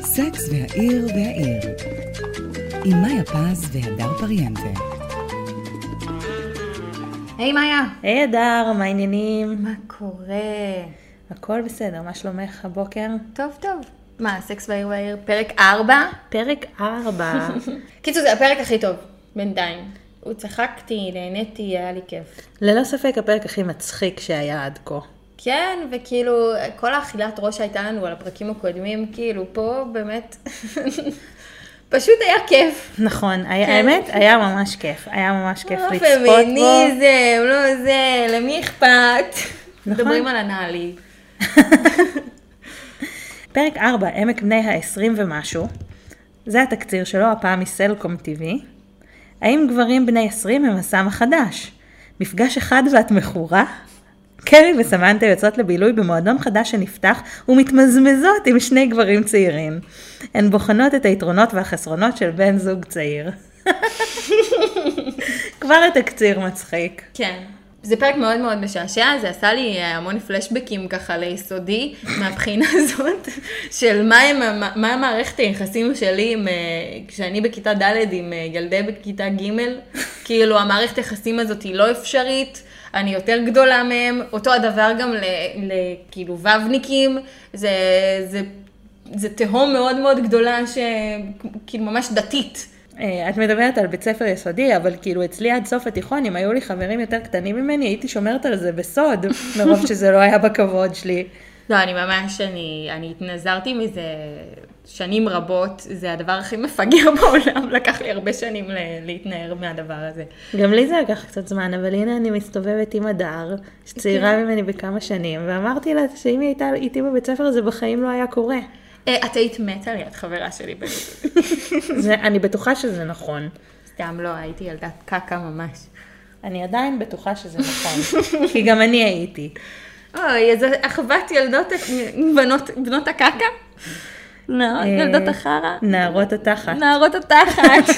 סקס והעיר והעיר עם מאיה פז והדר פריאנטה. היי מאיה. היי אדר, מה העניינים? מה קורה? הכל בסדר, מה שלומך הבוקר? טוב טוב. מה, סקס והעיר והעיר פרק 4? פרק 4. קיצור, זה הפרק הכי טוב, בינתיים. הוא צחקתי, נהניתי, היה לי כיף. ללא ספק הפרק הכי מצחיק שהיה עד כה. כן, וכאילו, כל האכילת ראש שהייתה לנו על הפרקים הקודמים, כאילו, פה באמת, פשוט היה כיף. נכון, היה, כן. האמת, היה ממש כיף. היה ממש כיף לא לצפות בו. פמיניזם, לא זה, למי אכפת? נכון. מדברים על הנעלי. פרק 4, עמק בני ה-20 ומשהו. זה התקציר שלו, הפעם מסלקום TV. האם גברים בני 20 הם הסם החדש? מפגש אחד ואת מכורה? קרי וסמנטה יוצאות לבילוי במועדון חדש שנפתח ומתמזמזות עם שני גברים צעירים. הן בוחנות את היתרונות והחסרונות של בן זוג צעיר. כבר התקציר מצחיק. כן. זה פרק מאוד מאוד משעשע, זה עשה לי אה, המון פלשבקים ככה ליסודי, מהבחינה הזאת של מה, הם, מה, מה מערכת היחסים שלי עם, אה, כשאני בכיתה ד' עם אה, ילדי בכיתה ג', כאילו המערכת היחסים הזאת היא לא אפשרית, אני יותר גדולה מהם, אותו הדבר גם ל, ל, כאילו ו"ניקים, זה, זה, זה תהום מאוד מאוד גדולה, שכאילו ממש דתית. אה, את מדברת על בית ספר יסודי, אבל כאילו אצלי עד סוף התיכון, אם היו לי חברים יותר קטנים ממני, הייתי שומרת על זה בסוד, מרוב שזה לא היה בכבוד שלי. לא, אני ממש, אני, אני התנזרתי מזה שנים רבות, זה הדבר הכי מפגר בעולם, לקח לי הרבה שנים להתנער מהדבר הזה. גם לי זה לקח קצת זמן, אבל הנה אני מסתובבת עם הדר, שצעירה ממני בכמה שנים, ואמרתי לה שאם היא הייתה איתי בבית ספר זה בחיים לא היה קורה. אה, את היית מתה ליד חברה שלי בזה. זה, אני בטוחה שזה נכון. סתם לא, הייתי ילדת קקה ממש. אני עדיין בטוחה שזה נכון, כי גם אני הייתי. אוי, איזה אחוות ילדות, בנות, בנות הקקה? לא, אה, ילדות החרא. נערות התחת. נערות התחת.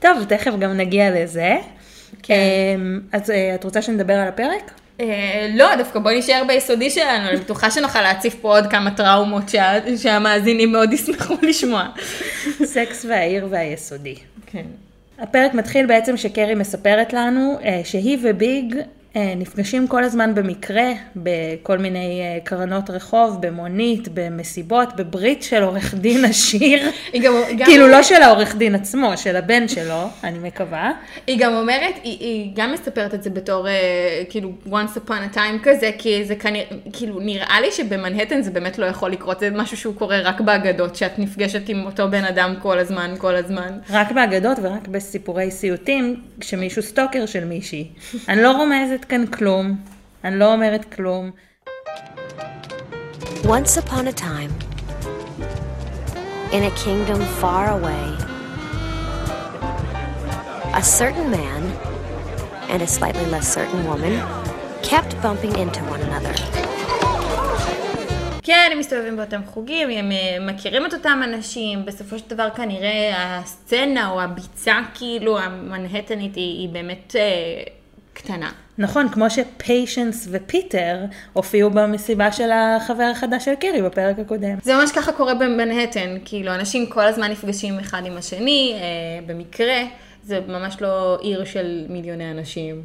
טוב, תכף גם נגיע לזה. כן. אמ, אז אה, את רוצה שנדבר על הפרק? אה, לא, דווקא בואי נשאר ביסודי שלנו, אני בטוחה שנוכל להציף פה עוד כמה טראומות שה- שהמאזינים מאוד ישמחו לשמוע. סקס והעיר והיסודי. כן. הפרק מתחיל בעצם שקרי מספרת לנו שהיא וביג נפגשים כל הזמן במקרה בכל מיני אה, קרנות רחוב, במונית, במסיבות, בברית של עורך דין עשיר. היא גם, גם כאילו לא של העורך דין עצמו, של הבן שלו, אני מקווה. היא גם אומרת, היא, היא גם מספרת את זה בתור אה, כאילו once upon a time כזה, כי זה כנראה, כאילו נראה לי שבמנהטן זה באמת לא יכול לקרות, זה משהו שהוא קורה רק באגדות, שאת נפגשת עם אותו בן אדם כל הזמן, כל הזמן. רק באגדות ורק בסיפורי סיוטים, כשמישהו סטוקר של מישהי. אני לא רומזת כאן כלום, אני לא אומרת כלום. Once upon a time, in a kingdom far away, a certain man and a slightly less certain woman kept bumping into one another. כן, הם מסתובבים באותם חוגים, הם אה, מכירים את אותם אנשים, בסופו של דבר כנראה הסצנה או הביצה כאילו המנהטנית היא, היא באמת אה, קטנה. נכון, כמו ש Patience ופיטר הופיעו במסיבה של החבר החדש של קרי בפרק הקודם. זה ממש ככה קורה במנהטן, כאילו אנשים כל הזמן נפגשים אחד עם השני, אה, במקרה, זה ממש לא עיר של מיליוני אנשים.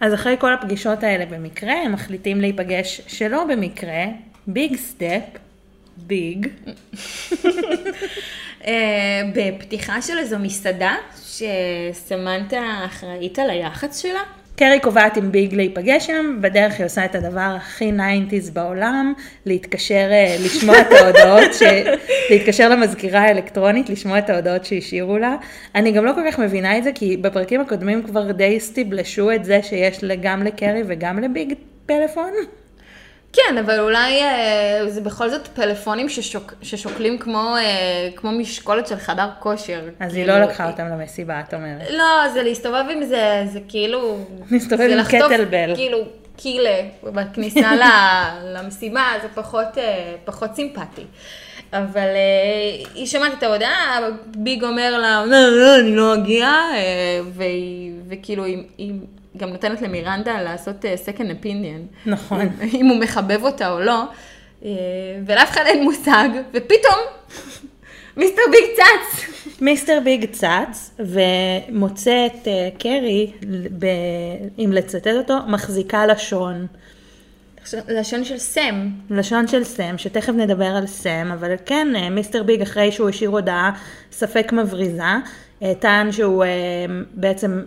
אז אחרי כל הפגישות האלה במקרה, הם מחליטים להיפגש שלא במקרה, big step, big, בפתיחה של איזו מסעדה, שסמנטה אחראית על היח"צ שלה. קרי קובעת עם ביג להיפגש שם, בדרך היא עושה את הדבר הכי 90's בעולם, להתקשר, אה, לשמוע את ההודעות, ש... להתקשר למזכירה האלקטרונית, לשמוע את ההודעות שהשאירו לה. אני גם לא כל כך מבינה את זה, כי בפרקים הקודמים כבר די סטיבלשו את זה שיש גם לקרי וגם לביג פלאפון. כן, אבל אולי אה, זה בכל זאת פלאפונים ששוק, ששוקלים כמו, אה, כמו משקולת של חדר כושר. אז היא כאילו, לא לקחה אותם למסיבה, את אומרת. לא, זה להסתובב עם זה, זה כאילו... להסתובב עם קטלבל. כאילו קילה בכניסה ל- למסיבה, זה פחות, אה, פחות סימפטי. אבל אה, היא שמעת את ההודעה, ביג אומר לה, לא, לא, אני לא אגיע, אה, והיא- וכאילו היא, היא גם נותנת למירנדה לעשות אה, second opinion. נכון. אם הוא מחבב אותה או לא, אה, ולאף אחד אין מושג, ופתאום מיסטר ביג צץ. מיסטר ביג צץ ומוצא את אה, קרי, ב... אם לצטט אותו, מחזיקה לשון. לשון של סם. לשון של סם, שתכף נדבר על סם, אבל כן, מיסטר ביג אחרי שהוא השאיר הודעה ספק מבריזה, טען שהוא בעצם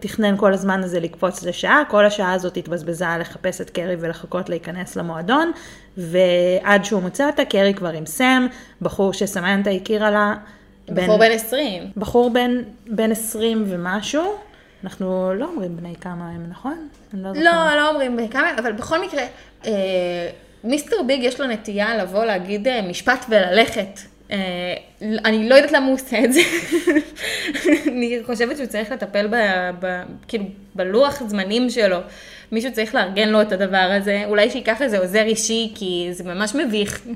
תכנן כל הזמן הזה לקפוץ לשעה, כל השעה הזאת התבזבזה לחפש את קרי ולחכות להיכנס למועדון, ועד שהוא מוצא אותה, קרי כבר עם סם, בחור שסמנטה הכירה לה. בחור בן 20. בחור בן, בן 20 ומשהו, אנחנו לא אומרים בני כמה הם, נכון? לא. לא, לא אומרים כמה, אבל בכל מקרה, אה, מיסטר ביג יש לו נטייה לבוא להגיד אה, משפט וללכת. אה, אני לא יודעת למה הוא עושה את זה. אני חושבת שהוא צריך לטפל ב, ב, כאילו, בלוח זמנים שלו. מישהו צריך לארגן לו את הדבר הזה, אולי שייקח איזה עוזר אישי, כי זה ממש מביך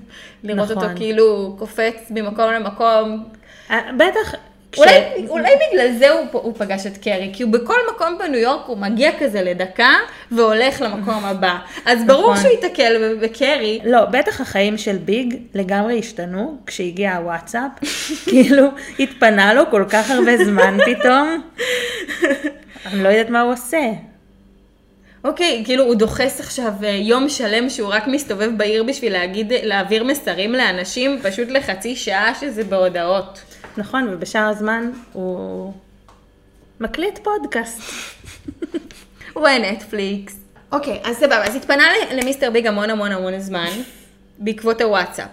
לראות נכון. אותו כאילו קופץ ממקום למקום. אה, בטח, כש... אולי, אולי בגלל זה הוא, הוא פגש את קרי, כי הוא בכל מקום בניו יורק הוא מגיע כזה לדקה והולך למקום הבא. אז ברור נכון. שהוא ייתקל בקרי. לא, בטח החיים של ביג לגמרי השתנו כשהגיע הוואטסאפ, כאילו התפנה לו כל כך הרבה זמן פתאום, אני לא יודעת מה הוא עושה. אוקיי, כאילו הוא דוחס עכשיו אה, יום שלם שהוא רק מסתובב בעיר בשביל להגיד, להעביר מסרים לאנשים, פשוט לחצי שעה שזה בהודעות. נכון, ובשאר הזמן הוא מקליט פודקאסט. הוא רואה נטפליקס. אוקיי, אז סבבה, אז התפנה למיסטר ביג המון המון המון זמן, בעקבות הוואטסאפ.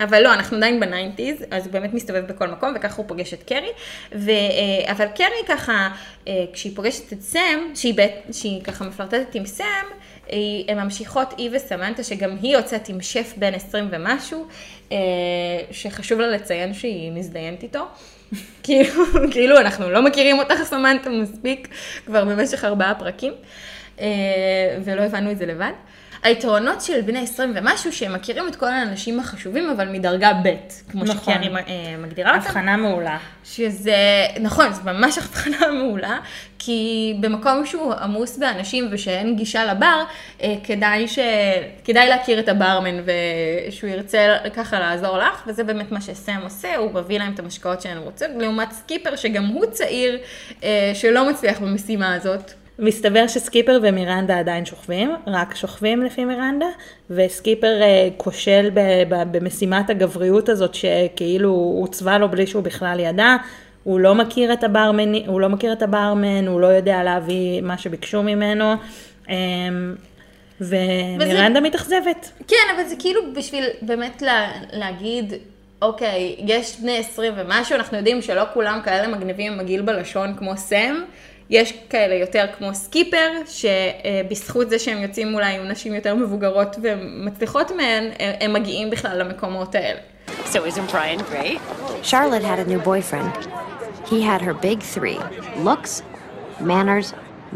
אבל לא, אנחנו עדיין בניינטיז, אז הוא באמת מסתובב בכל מקום, וככה הוא פוגש את קרי. ו, אה, אבל קרי ככה, אה, כשהיא פוגשת את סם, שהיא, בית, שהיא ככה מפלרטטת עם סם, הן ממשיכות, היא וסמנטה, שגם היא יוצאת עם שף בן 20 ומשהו, אה, שחשוב לה לציין שהיא מזדיינת איתו. כאילו, כאילו, אנחנו לא מכירים אותך, סמנטה, מספיק, כבר במשך ארבעה פרקים, אה, ולא הבנו את זה לבד. היתרונות של בני 20 ומשהו, שהם מכירים את כל האנשים החשובים, אבל מדרגה ב', כמו נכון. שקרי אה, מגדירה אותם. הבחנה מעולה. שזה, נכון, זו ממש הבחנה מעולה, כי במקום שהוא עמוס באנשים ושאין גישה לבר, אה, כדאי, ש... כדאי להכיר את הברמן ושהוא ירצה ככה לעזור לך, וזה באמת מה שסם עושה, הוא מביא להם את המשקאות שהן רוצות, לעומת סקיפר שגם הוא צעיר, אה, שלא מצליח במשימה הזאת. מסתבר שסקיפר ומירנדה עדיין שוכבים, רק שוכבים לפי מירנדה, וסקיפר אה, כושל ב- ב- במשימת הגבריות הזאת שכאילו הוצבה לו בלי שהוא בכלל ידע, הוא לא מכיר את הברמן, הוא לא מכיר את הברמן, הוא לא יודע להביא מה שביקשו ממנו, אה, ומירנדה מתאכזבת. כן, אבל זה כאילו בשביל באמת לה, להגיד, אוקיי, יש בני 20 ומשהו, אנחנו יודעים שלא כולם כאלה מגניבים עם מגעיל בלשון כמו סם. יש כאלה יותר כמו סקיפר, שבזכות זה שהם יוצאים אולי עם נשים יותר מבוגרות ומצליחות מהן, הם- מגיעים בכלל למקומות האלה. So isn't Brian great? Charlotte had a new boyfriend. He had her big three looks, manners,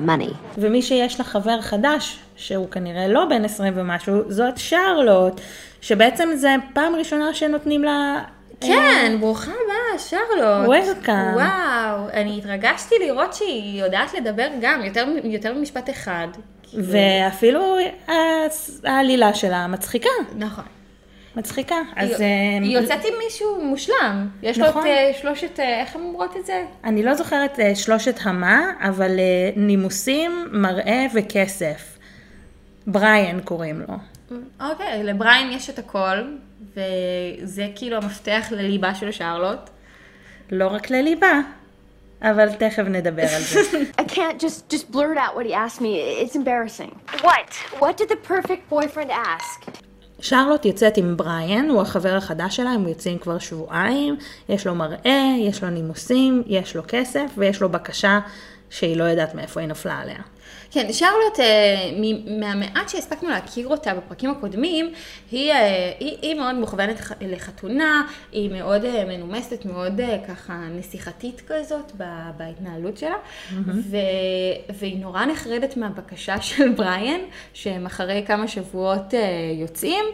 money. ומי שיש לה חבר חדש, שהוא כנראה לא בן 20 ומשהו, זאת שרלוט, שבעצם זה פעם ראשונה שנותנים לה... כן, ברוכה הבאה, שרלוט. Welcome. וואו, אני התרגשתי לראות שהיא יודעת לדבר גם, יותר, יותר ממשפט אחד. ואפילו העלילה שלה מצחיקה, נכון. מצחיקה. היא, אז אה, היא יוצאת עם מישהו מושלם. יש לו נכון. את אה, שלושת, אה, איך הן אומרות את זה? אני לא זוכרת אה, שלושת המה, אבל אה, נימוסים, מראה וכסף. בריאן קוראים לו. אוקיי, לבריין יש את הכל, וזה כאילו המפתח לליבה של שרלוט. לא רק לליבה, אבל תכף נדבר על זה. I can't just just blurt out what he asked me. It's embarrassing. What? What did the perfect boyfriend ask? שרלוט יוצאת עם בריאן, הוא החבר החדש שלה, הם יוצאים כבר שבועיים, יש לו מראה, יש לו נימוסים, יש לו כסף ויש לו בקשה שהיא לא יודעת מאיפה היא נפלה עליה. כן, שרלוט, אה, מהמעט שהספקנו להכיר אותה בפרקים הקודמים, היא, אה, היא, היא מאוד מוכוונת לחתונה, היא מאוד אה, מנומסת, מאוד ככה נסיכתית כזאת בהתנהלות שלה, ו, והיא נורא נחרדת מהבקשה של בריאן, שהם אחרי כמה שבועות יוצאים,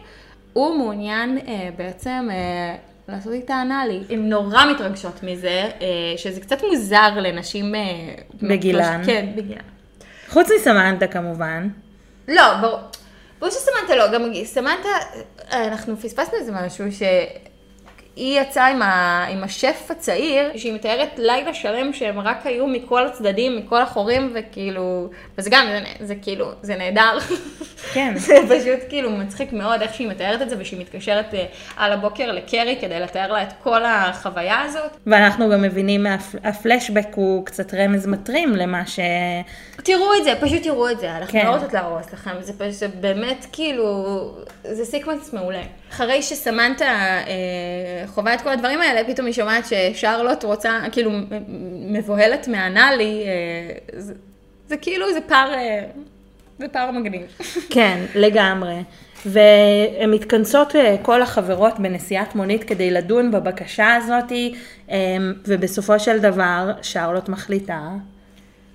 הוא מעוניין בעצם... לעשות איתה אנאלי. הן נורא מתרגשות מזה, שזה קצת מוזר לנשים... בגילן. כן, בגילן. חוץ מסמנתה כמובן. לא, ברור. ברור שסמנתה לא, גם סמנתה, אה, אנחנו פספסנו איזה משהו, שהיא יצאה עם, ה, עם השף הצעיר, שהיא מתארת לילה שלם שהם רק היו מכל הצדדים, מכל החורים, וכאילו, וזה גם, זה, זה כאילו, זה נהדר. כן. זה פשוט כאילו מצחיק מאוד איך שהיא מתארת את זה, ושהיא מתקשרת אה, על הבוקר לקרי כדי לתאר לה את כל החוויה הזאת. ואנחנו גם מבינים, מהפלשבק הוא קצת רמז מטרים למה ש... תראו את זה, פשוט תראו את זה, אנחנו כן. לא רוצות להרוס לכם, זה פשוט זה באמת כאילו, זה sequence מעולה. אחרי שסמנתה אה, חווה את כל הדברים האלה, פתאום היא שומעת ששרלוט רוצה, כאילו מבוהלת מה anal-י, אה, זה, זה כאילו, זה פער, אה, זה פער מגניב. כן, לגמרי. והן מתכנסות אה, כל החברות בנסיעת מונית כדי לדון בבקשה הזאת, אה, ובסופו של דבר שרלוט מחליטה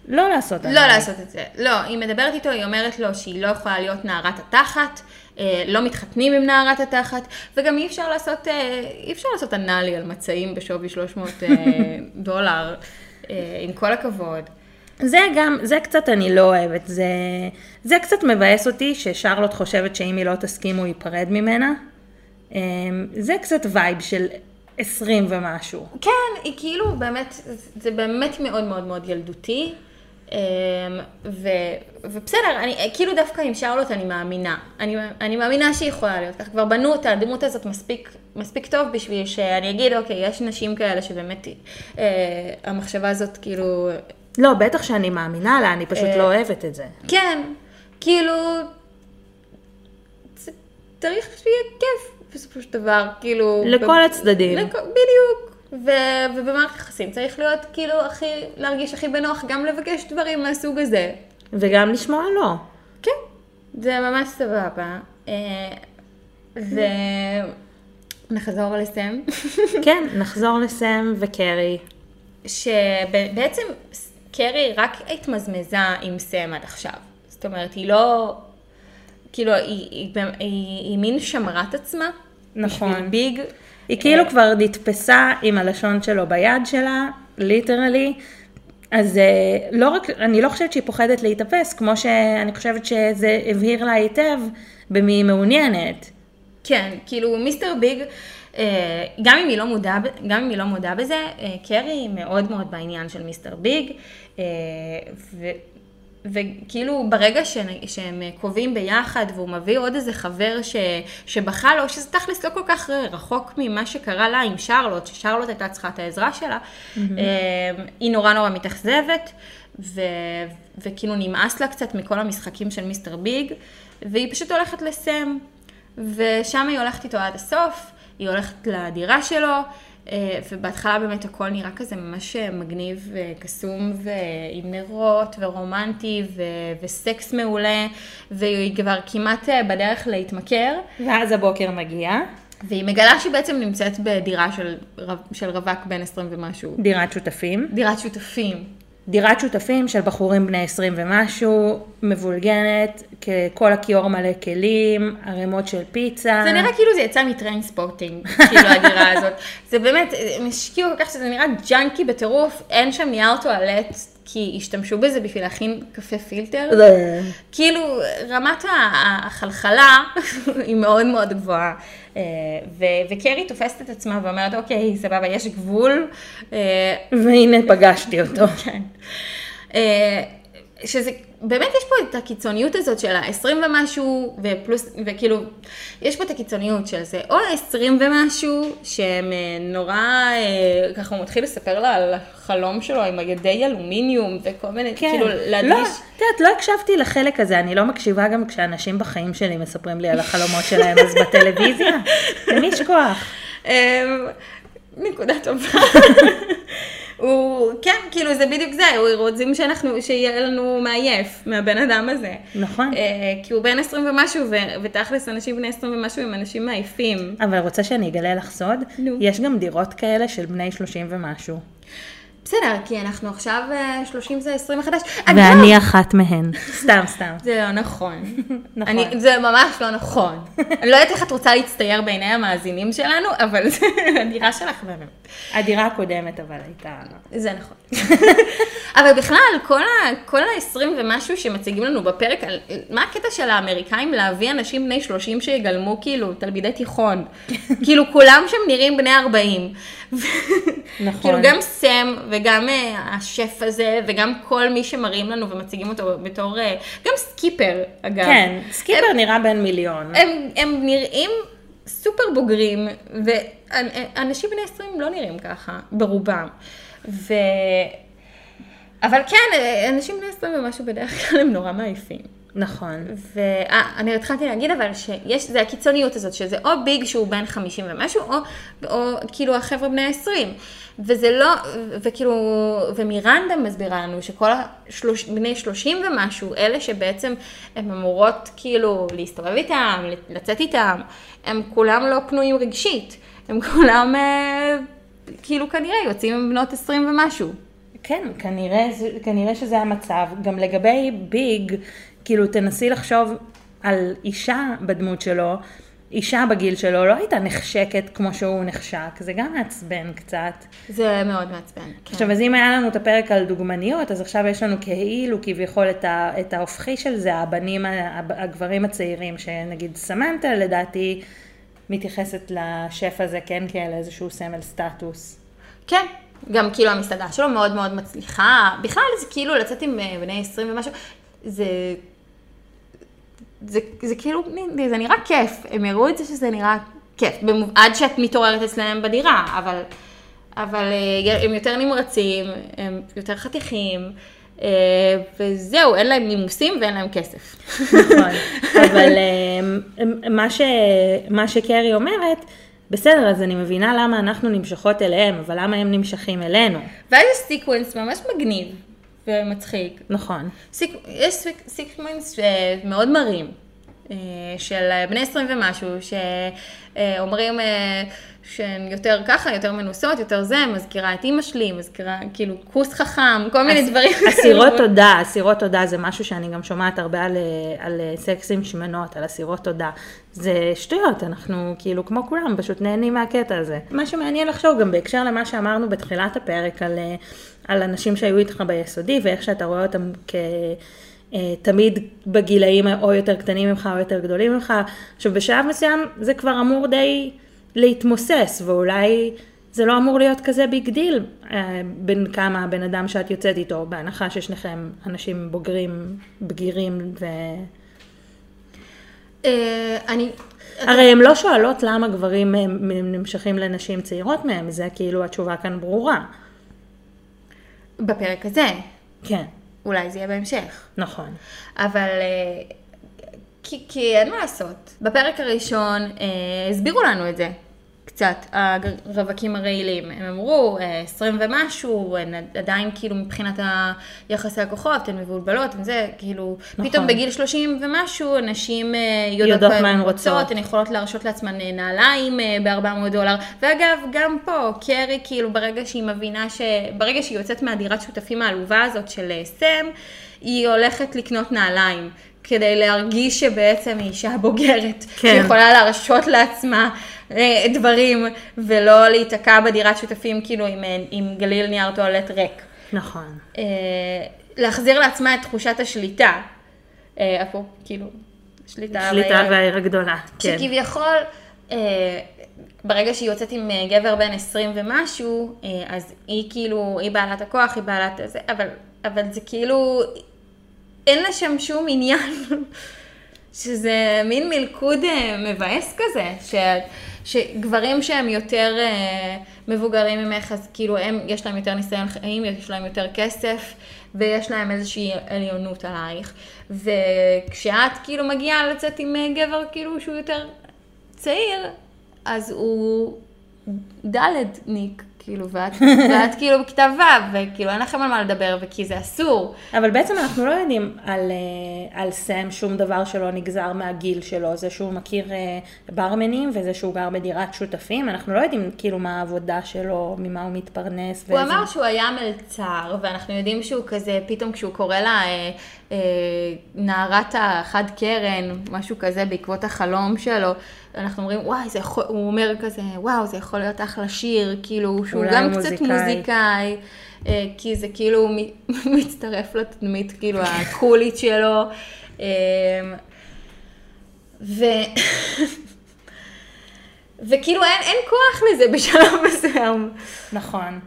לא לעשות לא הנאה. לעשות את זה. לא, היא מדברת איתו, היא אומרת לו שהיא לא יכולה להיות נערת התחת, אה, לא מתחתנים עם נערת התחת, וגם אי אפשר לעשות, אה, אי אפשר לעשות אנאלי על מצעים בשווי 300 אה, דולר, עם כל הכבוד. זה גם, זה קצת אני לא אוהבת, זה, זה קצת מבאס אותי ששרלוט חושבת שאם היא לא תסכים הוא ייפרד ממנה. זה קצת וייב של 20 ומשהו. כן, היא כאילו באמת, זה באמת מאוד מאוד מאוד ילדותי. אמ, ו, ובסדר, אני, כאילו דווקא עם שרלוט אני מאמינה. אני, אני מאמינה שהיא יכולה להיות ככה. כבר בנו את הדמות הזאת מספיק, מספיק טוב בשביל שאני אגיד, אוקיי, יש נשים כאלה שבאמת אה, המחשבה הזאת כאילו, לא, בטח שאני מאמינה לה, אני פשוט אה, לא אוהבת את זה. כן, כאילו, צריך שיהיה כיף בסופו של דבר, כאילו... לכל ב- הצדדים. לכ- בדיוק. ו- ובמערכת יחסים צריך להיות כאילו הכי, להרגיש הכי בנוח גם לבקש דברים מהסוג הזה. וגם לשמוע לא. כן, זה ממש סבבה. אה, ונחזור לסם. כן, נחזור לסם וקרי. שבעצם קרי רק התמזמזה עם סם עד עכשיו. זאת אומרת, היא לא... כאילו, היא, היא, היא, היא, היא מין שמרה את עצמה. נכון. בשביל ביג. היא כאילו כבר נתפסה עם הלשון שלו ביד שלה, literally. אז אה, לא רק, אני לא חושבת שהיא פוחדת להתאפס, כמו שאני חושבת שזה הבהיר לה היטב במי היא מעוניינת. כן, כאילו מיסטר ביג, אה, גם אם היא לא מודה, גם אם היא לא מודה בזה, אה, קרי מאוד מאוד בעניין של מיסטר ביג. וכאילו ברגע ש... שהם קובעים ביחד והוא מביא עוד איזה חבר ש... שבכה לו, שזה תכלס לא כל כך רחוק ממה שקרה לה עם שרלוט, ששרלוט הייתה צריכה את העזרה שלה, mm-hmm. היא נורא נורא מתאכזבת, ו... וכאילו נמאס לה קצת מכל המשחקים של מיסטר ביג, והיא פשוט הולכת לסם, ושם היא הולכת איתו עד הסוף, היא הולכת לדירה שלו, ובהתחלה באמת הכל נראה כזה ממש מגניב וקסום ועם נרות ורומנטי ו- וסקס מעולה, והיא כבר כמעט אה, בדרך להתמכר, ואז הבוקר מגיע, והיא מגלה שהיא בעצם נמצאת בדירה של, רו- של רווק בן 20 ומשהו, דירת שותפים. דירת שותפים. דירת שותפים של בחורים בני 20 ומשהו, מבולגנת, כל הכיור מלא כלים, ערימות של פיצה. זה נראה כאילו זה יצא מטריינספוטינג, כאילו הדירה הזאת. זה באמת, הם השקיעו כל כך שזה נראה junky בטירוף, אין שם נייר טואלט, כי השתמשו בזה בשביל להכין קפה פילטר. כאילו, רמת החלחלה היא מאוד מאוד גבוהה. אה, ו- וקרי תופסת את עצמה ואומרת, אוקיי, סבבה, יש גבול. אה, והנה פגשתי אותו. כן. שזה, באמת יש פה את הקיצוניות הזאת של ה-20 ומשהו, ופלוס, וכאילו, יש פה את הקיצוניות של זה, או ה-20 ומשהו, שהם אה, נורא, אה, ככה הוא מתחיל לספר לה על החלום שלו עם הידי אלומיניום, וכל מיני, כן. כאילו, לא, להדגיש. את יודעת, לא הקשבתי לחלק הזה, אני לא מקשיבה גם כשאנשים בחיים שלי מספרים לי על החלומות שלהם, אז בטלוויזיה, למי יש כוח? אמ, נקודה טובה. הוא, כן, כאילו זה בדיוק זה, הוא רוצים שאנחנו, שיהיה לנו מעייף מהבן אדם הזה. נכון. אה, כי הוא בן 20 ומשהו, ו- ותכלס אנשים בני 20 ומשהו הם אנשים מעייפים. אבל רוצה שאני אגלה לך סוד? נו. יש גם דירות כאלה של בני 30 ומשהו. בסדר, כי אנחנו עכשיו אה, 30 זה 20 החדש. ואני אחת מהן. סתם, סתם. זה לא נכון. נכון. אני, זה ממש לא נכון. אני לא יודעת איך את רוצה להצטייר בעיני המאזינים שלנו, אבל זה הדירה שלך באמת. הדירה הקודמת אבל הייתה... זה נכון. אבל בכלל, כל ה- כל ה-20 ומשהו שמציגים לנו בפרק, על- מה הקטע של האמריקאים להביא אנשים בני 30 שיגלמו כאילו תלמידי תיכון? כאילו כולם שם נראים בני 40. נכון. כאילו גם סם וגם אה, השף הזה וגם כל מי שמראים לנו ומציגים אותו בתור, אה, גם סקיפר אגב. כן, סקיפר הם- נראה בן מיליון. הם, הם נראים סופר בוגרים, ואנשים בני 20 לא נראים ככה, ברובם. ו... אבל כן, אנשים בני 20 ומשהו בדרך כלל הם נורא מעייפים. נכון. ואני התחלתי להגיד אבל שיש, זה הקיצוניות הזאת, שזה או ביג שהוא בן 50 ומשהו, או, או כאילו החבר'ה בני ה-20. וזה לא, וכאילו, ומירנדה מסבירה לנו שכל השלוש, בני 30 ומשהו, אלה שבעצם הן אמורות כאילו להסתובב איתם, לצאת איתם, הם כולם לא פנויים רגשית. הם כולם אה, כאילו כנראה יוצאים עם בנות 20 ומשהו. כן, כנראה, כנראה שזה המצב. גם לגבי ביג, כאילו תנסי לחשוב על אישה בדמות שלו, אישה בגיל שלו לא הייתה נחשקת כמו שהוא נחשק, זה גם מעצבן קצת. זה מאוד מעצבן. כן. עכשיו, אז אם היה לנו את הפרק על דוגמניות, אז עכשיו יש לנו כאילו כביכול את, ה, את ההופכי של זה, הבנים, הגברים הצעירים, שנגיד סמנטה לדעתי מתייחסת לשף הזה כן כאל איזשהו סמל סטטוס. כן, גם כאילו המסעדה שלו מאוד מאוד מצליחה. בכלל זה כאילו לצאת עם אה, בני 20 ומשהו, זה... זה, זה כאילו, זה נראה כיף, הם הראו את זה שזה נראה כיף, במוב- עד שאת מתעוררת אצלם בדירה, אבל, אבל אה, הם יותר נמרצים, הם יותר חתיכים, אה, וזהו, אין להם נימוסים ואין להם כסף. נכון, אבל אמ, מה, ש, מה שקרי אומרת, בסדר, אז אני מבינה למה אנחנו נמשכות אליהם, אבל למה הם נמשכים אלינו? ואז יש sequence ממש מגניב ומצחיק, נכון. seq, יש seq, sequence אה, מאוד מרים, אה, של בני 20 ומשהו, שאומרים אה, שהן יותר ככה, יותר מנוסות, יותר זה, מזכירה את אימא שלי, מזכירה כאילו כוס חכם, כל מיני אס- דברים. אסירות תודה, אסירות תודה זה משהו שאני גם שומעת הרבה על, על סקס עם שמנות, על אסירות תודה. זה שטויות, אנחנו כאילו כמו כולם, פשוט נהנים מהקטע הזה. מה שמעניין לחשוב גם בהקשר למה שאמרנו בתחילת הפרק על, אה, על אנשים שהיו איתך ביסודי ואיך שאתה רואה אותם כ... אה, תמיד בגילאים או יותר קטנים ממך או יותר גדולים ממך. עכשיו בשלב מסוים זה כבר אמור די להתמוסס ואולי זה לא אמור להיות כזה ביג דיל אה, בין כמה הבן אדם שאת יוצאת איתו, בהנחה ששניכם אנשים בוגרים, בגירים ו... אה, אני, הרי הן לא שואלות למה גברים אה, נמשכים לנשים צעירות מהם, זה כאילו התשובה כאן ברורה. בפרק הזה, כן, אולי זה יהיה בהמשך. נכון. אבל כי, כי אין מה לעשות. בפרק הראשון אה, הסבירו לנו את זה קצת, הרווקים הרעילים. הם אמרו, אה, 20 ומשהו, הן עדיין כאילו מבחינת היחסי הכוחות, הן מבולבלות, הן זה, כאילו, נכון. פתאום בגיל 30 ומשהו, נשים אה, יודעות, יודעות מה הן רוצות. רוצות, הן יכולות להרשות לעצמן אה, נעליים ב-400 דולר. ואגב, גם פה, קרי, כאילו, ברגע שהיא מבינה ש... ברגע שהיא יוצאת מהדירת שותפים העלובה הזאת של אה, סם, היא הולכת לקנות נעליים. כדי להרגיש שבעצם היא אישה בוגרת, כן. שהיא יכולה להרשות לעצמה אה, דברים, ולא להיתקע בדירת שותפים כאילו עם, אה, עם גליל נייר טואלט ריק. נכון. אה, להחזיר לעצמה את תחושת השליטה. אה, אפרופו, כאילו, שליטה. שליטה והעיר- והעיר הגדולה. כן. שכביכול, אה, ברגע שהיא יוצאת עם אה, גבר בן 20 ומשהו, אה, אז היא כאילו, היא בעלת הכוח, היא בעלת זה, אבל, אבל זה כאילו, אין לה שם שום עניין, שזה מין מלכוד אה, מבאס כזה, ש, שגברים שהם יותר אה, מבוגרים ממך, אז כאילו הם, יש להם יותר ניסיון חיים, יש להם יותר כסף, ויש להם איזושהי עליונות עלייך. וכשאת כאילו מגיעה לצאת עם אה, גבר כאילו שהוא יותר צעיר, אז הוא דלתניק, כאילו, ואת, ואת כאילו בכיתה ו', וכאילו אין לכם על מה לדבר, וכי זה אסור. אבל בעצם אנחנו לא יודעים על, אה, על סם שום דבר שלא נגזר מהגיל שלו, זה שהוא מכיר אה, ברמנים וזה שהוא גר בדירת שותפים, אנחנו לא יודעים כאילו מה העבודה שלו, ממה הוא מתפרנס. הוא ואיזה- אמר שהוא היה מלצר, ואנחנו יודעים שהוא כזה, פתאום כשהוא קורא לה, אה, נערת החד קרן, משהו כזה בעקבות החלום שלו. אנחנו אומרים, וואי, זה יכול, הוא אומר כזה, וואו, זה יכול להיות אחלה שיר, כאילו, שהוא גם הוא קצת מוזיקאי. מוזיקאי, אה, כי זה כאילו מצטרף לתדמית, כאילו, הקולית שלו. אה, ו... וכאילו אין, אין כוח לזה בשלב מסוים. נכון.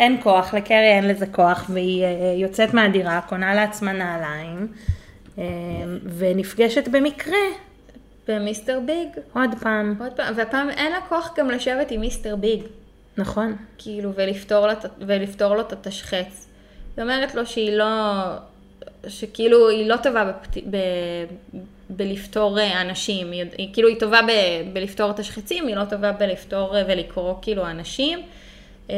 אין כוח, לקרי אין לזה כוח, והיא אה, יוצאת מהדירה, קונה לעצמה נעליים, אה, ונפגשת במקרה, ומיסטר ביג, עוד פעם. עוד פעם, והפעם אין לה כוח גם לשבת עם מיסטר ביג, נכון. כאילו, ולפתור, לה, את- ולפתור לו את התשחץ. היא אומרת לו שהיא לא, שכאילו היא לא טובה בפת... ב... בלפתור אה, אנשים, היא, כאילו היא טובה ב... בלפתור תשחצים, היא לא טובה בלפתור אה, ולקרוא כאילו אנשים. אה,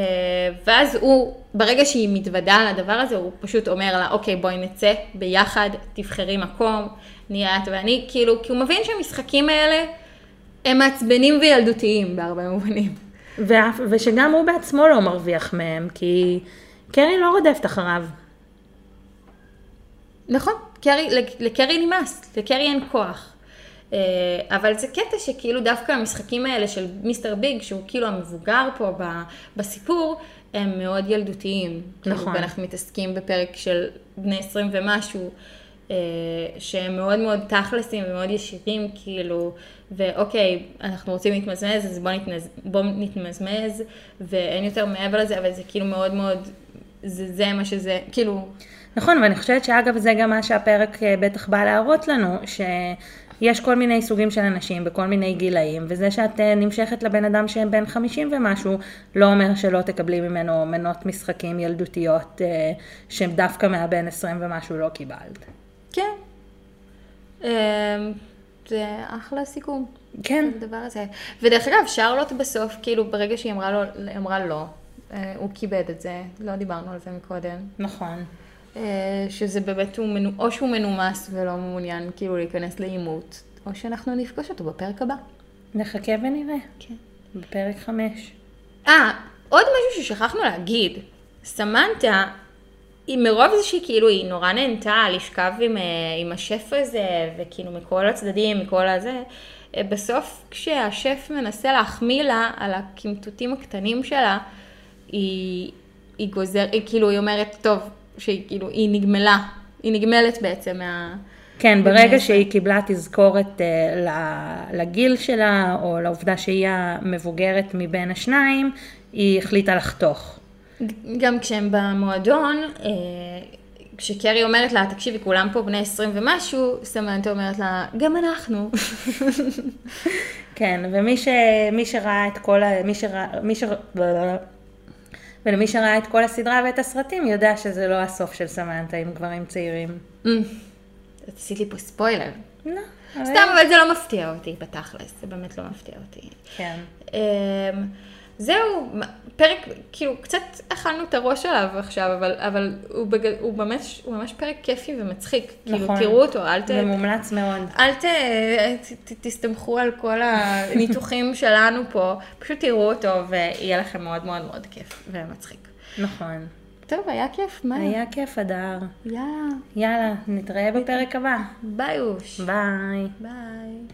ואז הוא, ברגע שהיא מתוודה על הדבר הזה, הוא פשוט אומר לה, אוקיי, בואי נצא ביחד, תבחרי מקום, נהיה את ואני, כאילו, כי הוא מבין שהמשחקים האלה הם מעצבנים וילדותיים בהרבה מובנים. ואף, ושגם הוא בעצמו לא מרוויח מהם, כי קרי לא רודפת אחריו. נכון, קרי, לקרי נמאס, לקרי אין כוח. אה, אבל זה קטע שכאילו דווקא המשחקים האלה של מיסטר ביג, שהוא כאילו המבוגר פה בסיפור, הם מאוד ילדותיים. כאילו, נכון. ואנחנו מתעסקים בפרק של בני 20 ומשהו, אה, שהם מאוד מאוד תכלסים ומאוד ישירים, כאילו, ואוקיי, אנחנו רוצים להתמזמז, אז בואו נתנז, בוא נתמזמז, ואין יותר מעבר לזה, אבל זה כאילו מאוד מאוד, זה, זה מה שזה, כאילו, נכון, ואני חושבת שאגב זה גם מה שהפרק אה, בטח בא להראות לנו, שיש כל מיני סוגים של אנשים בכל מיני גילאים, וזה שאת אה, נמשכת לבן אדם שהם בן 50 ומשהו, לא אומר שלא תקבלי ממנו מנות משחקים ילדותיות אה, שהם דווקא מהבן 20 ומשהו לא קיבלת. כן. אמ, זה אחלה סיכום. כן. הדבר הזה. ודרך אגב, שרלוט בסוף, כאילו, ברגע שהיא אמרה לו, אמרה לא, הוא כיבד את זה, לא דיברנו על זה מקודם. נכון. אה, שזה באמת, הוא מנו, או שהוא מנומס ולא מעוניין כאילו להיכנס לעימות, או שאנחנו נפגוש אותו בפרק הבא. נחכה ונראה. כן. בפרק 5. אה, עוד משהו ששכחנו להגיד. סמנטה, היא מרוב זה שהיא כאילו, היא נורא נהנתה לשכב עם, אה, עם השף הזה, וכאילו מכל הצדדים, מכל הזה, אה, בסוף כשהשף מנסה להחמיא לה על הקמטוטים הקטנים שלה, היא, היא גוזר, היא כאילו, היא אומרת, טוב, שהיא כאילו, היא נגמלה, היא נגמלת בעצם מה... כן, ברגע עשרה. שהיא קיבלה תזכורת ל- לגיל שלה, או לעובדה שהיא המבוגרת מבין השניים, היא החליטה לחתוך. גם כשהם במועדון, אה, כשקרי אומרת לה, תקשיבי, כולם פה בני 20 ומשהו, סמנטה אומרת לה, גם אנחנו. כן, ומי ש, מי שראה את כל ה... מי שראה... מי שר... ולמי שראה את כל הסדרה ואת הסרטים, יודע שזה לא הסוף של סמנטה עם גברים צעירים. את עשית לי פה ספוילר. לא. סתם, אבל זה לא מפתיע אותי, בתכלס, זה באמת לא מפתיע אותי. כן. זהו, פרק, כאילו, קצת אכלנו את הראש עליו עכשיו, אבל, אבל הוא, בג... הוא, ממש, הוא ממש פרק כיפי ומצחיק. כאילו, נכון. תראו אותו, אל ת... זה מומלץ מאוד. אל ת, ת, ת, תסתמכו על כל הניתוחים שלנו פה, פשוט תראו אותו ויהיה לכם מאוד מאוד מאוד כיף ומצחיק. נכון. טוב, היה כיף, מה? היה כיף, אדר. יאללה, יאללה, נתראה בפרק הבא. ביי אוש. ביי. ביי.